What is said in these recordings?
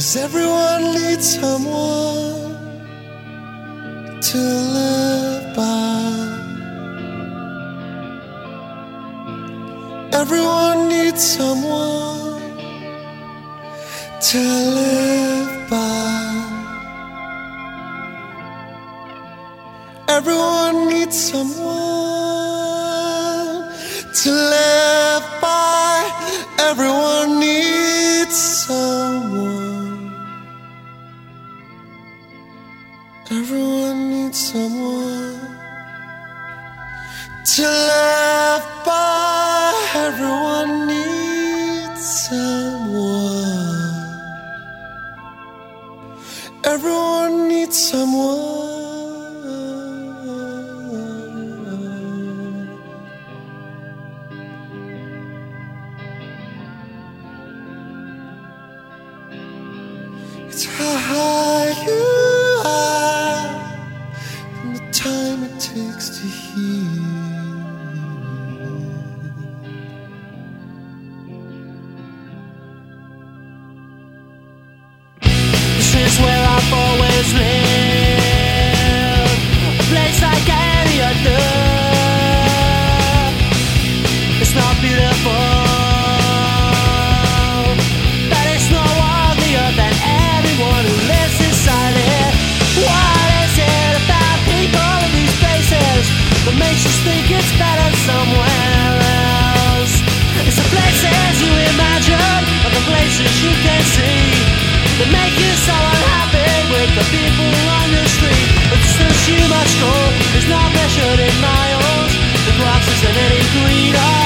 Cause everyone needs someone to live by. Everyone needs someone to live. It's is not measured in miles. The glass is an any.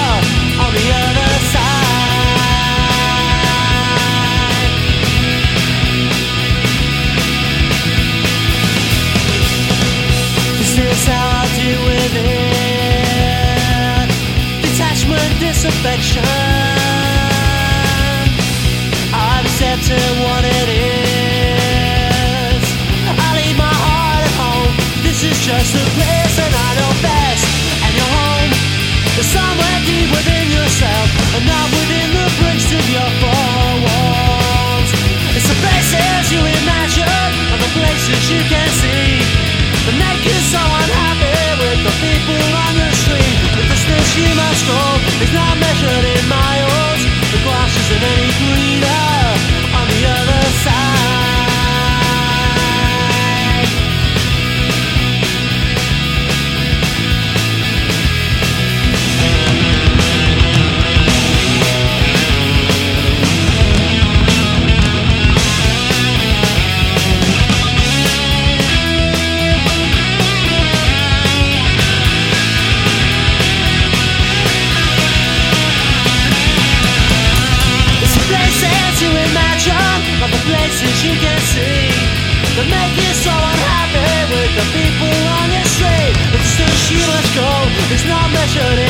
the place and I And your home. Is somewhere deep within yourself And not within the bricks of your walls. It's the places you imagine the places you can see. That make you so unhappy with the people on the street. You must is not measured in miles. shut it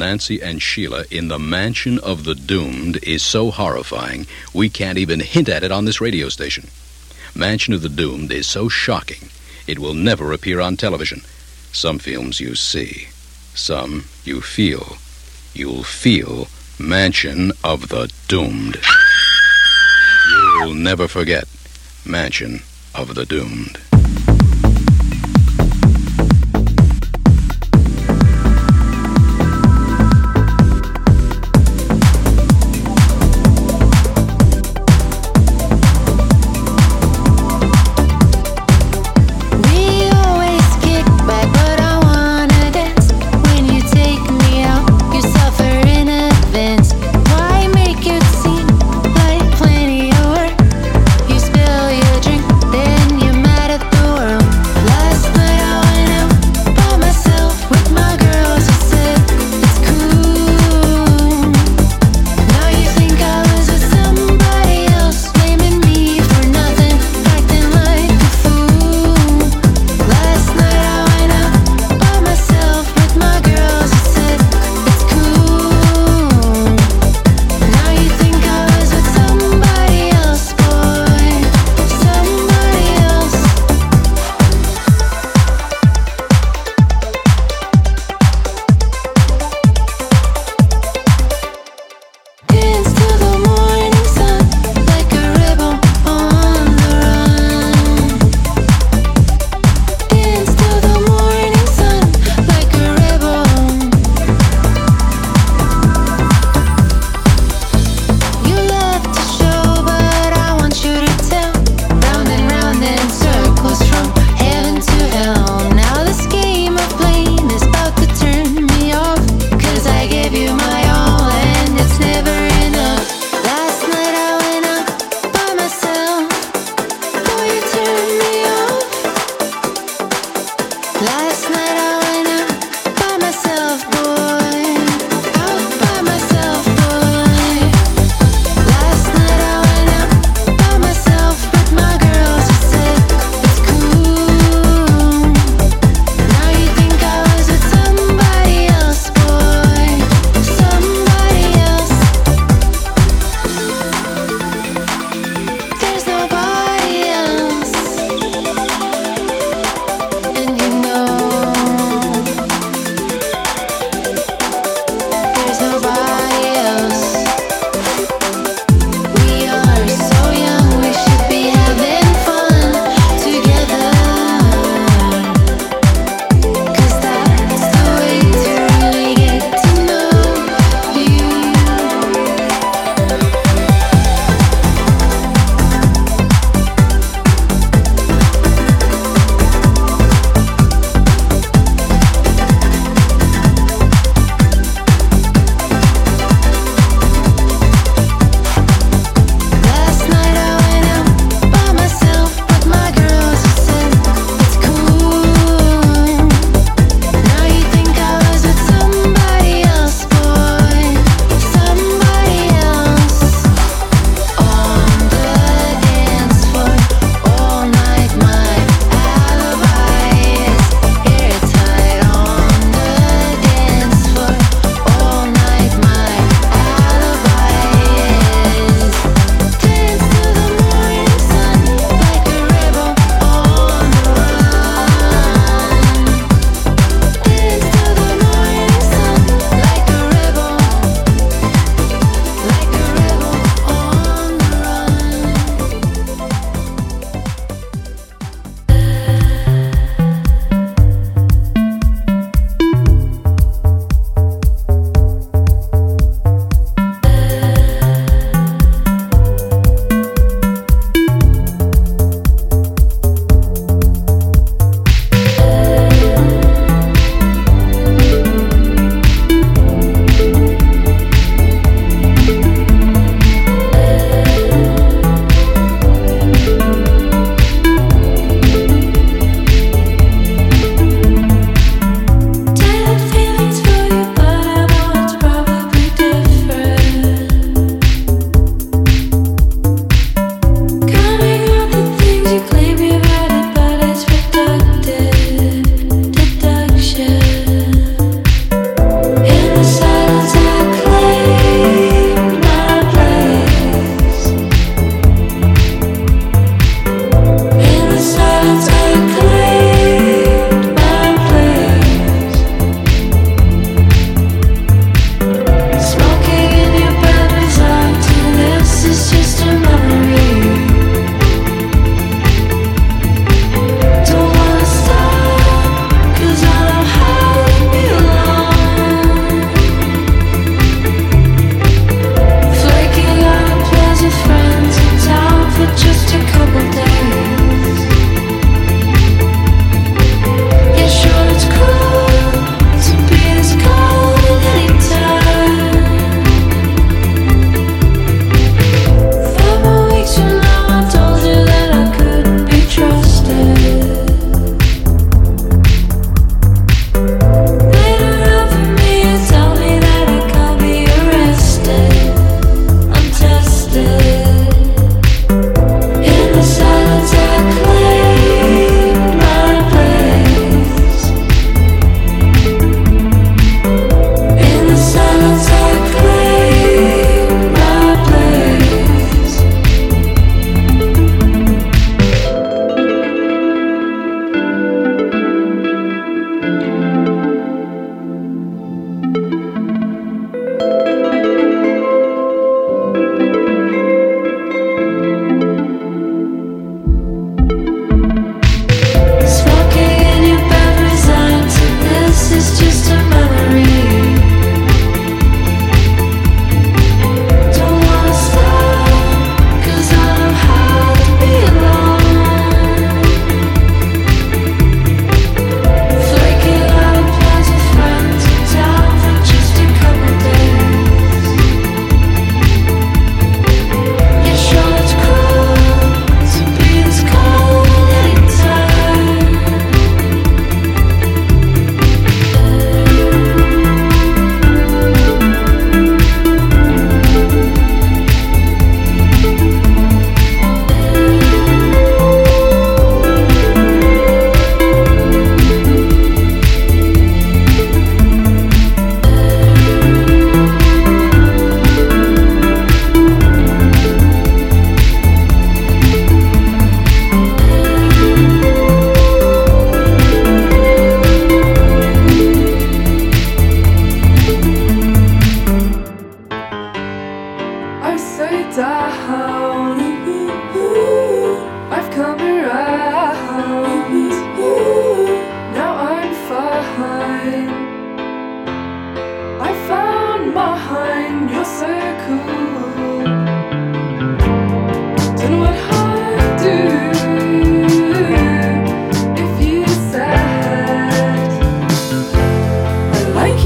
Nancy and Sheila in the mansion of the doomed is so horrifying we can't even hint at it on this radio station. Mansion of the Doomed is so shocking it will never appear on television. Some films you see, some you feel. You'll feel Mansion of the Doomed. You'll never forget Mansion of the Doomed.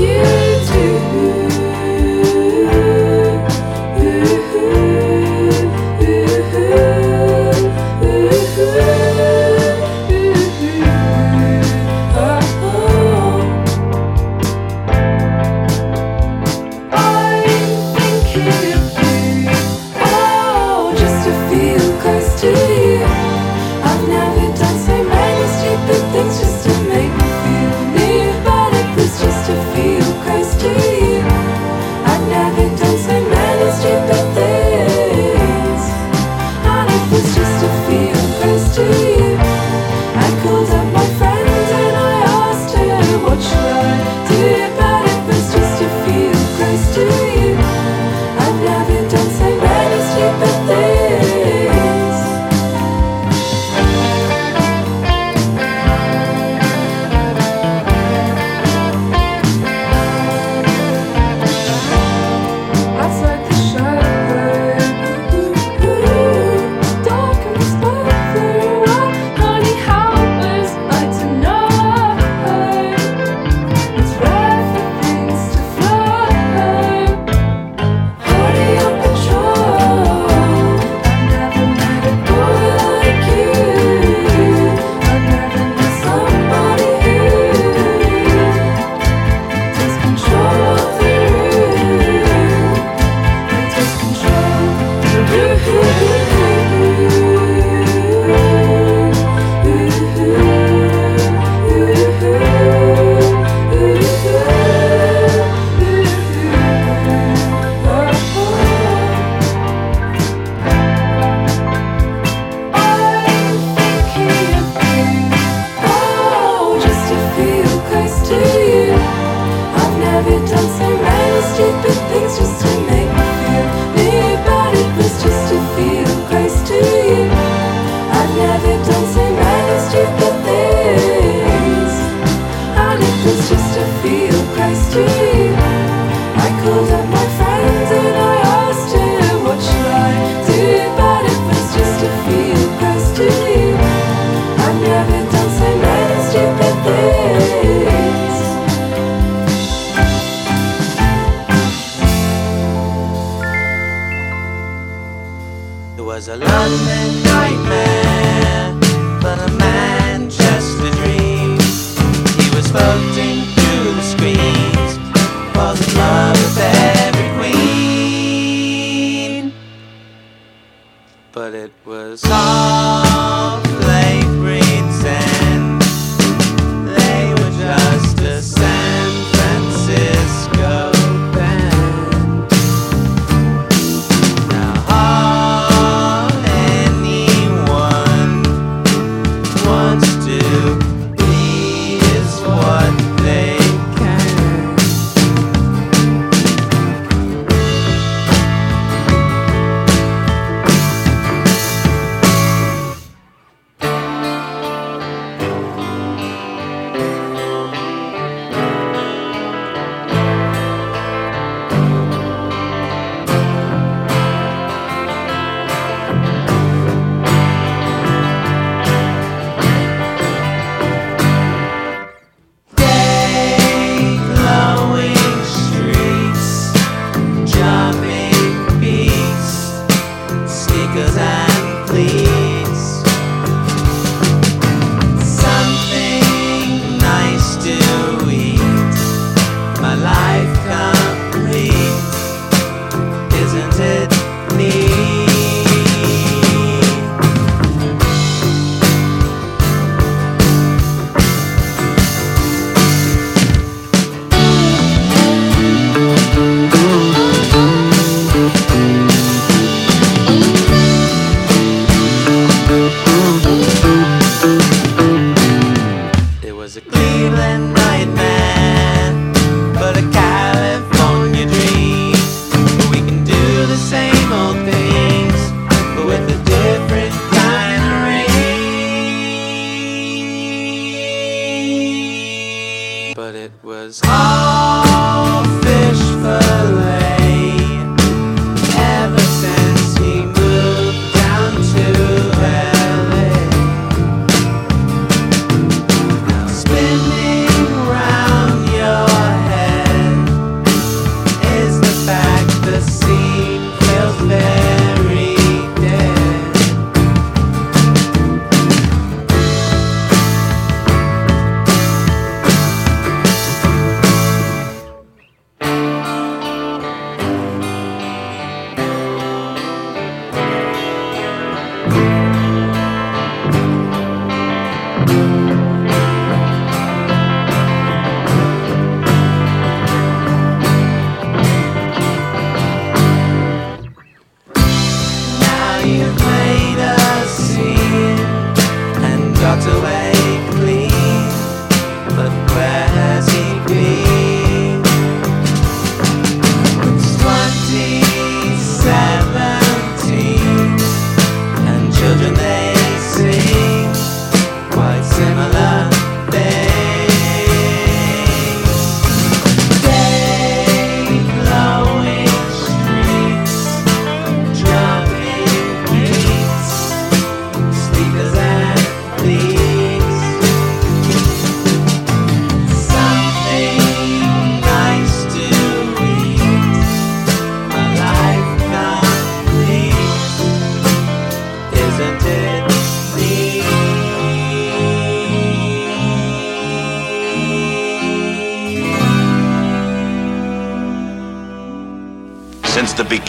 you.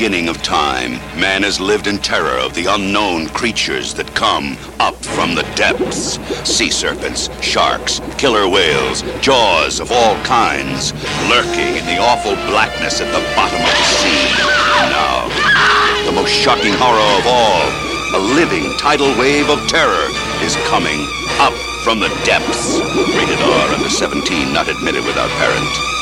Beginning of time, man has lived in terror of the unknown creatures that come up from the depths. Sea serpents, sharks, killer whales, jaws of all kinds, lurking in the awful blackness at the bottom of the sea. Now, the most shocking horror of all, a living tidal wave of terror is coming up from the depths. Rated R under 17, not admitted without parent.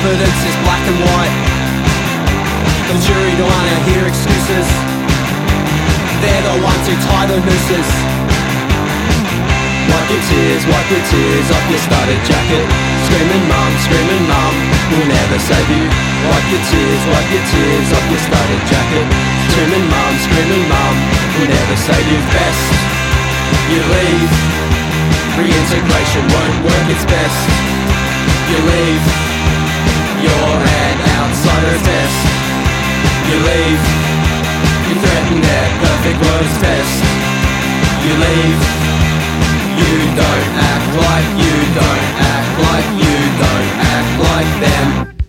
Evidence is black and white. The jury don't wanna hear excuses. They're the ones who tie the nooses. Wipe your tears, wipe your tears off your started jacket. Screaming mum, screaming mum, we'll never save you. Wipe your tears, wipe your tears off your started jacket. Screaming mum, screaming mum, we'll never save you. Best you leave. Reintegration won't work its best. You leave. You're an outsider's test. You leave. You threaten their perfect world's best. You leave. You don't act like you don't act like you don't act like them.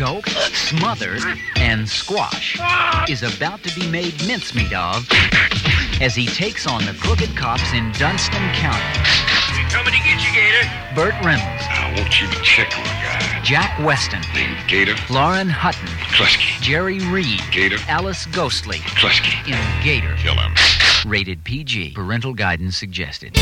Choke, smother, and squash, is about to be made mincemeat of as he takes on the crooked cops in Dunston County. Coming to get you, Gator. Burt Reynolds, I want you to check on a guy Jack Weston, named Gator Lauren Hutton, McCluskey. Jerry Reed, Gator Alice Ghostley McCluskey. in Gator. Kill him. Rated PG. Parental guidance suggested.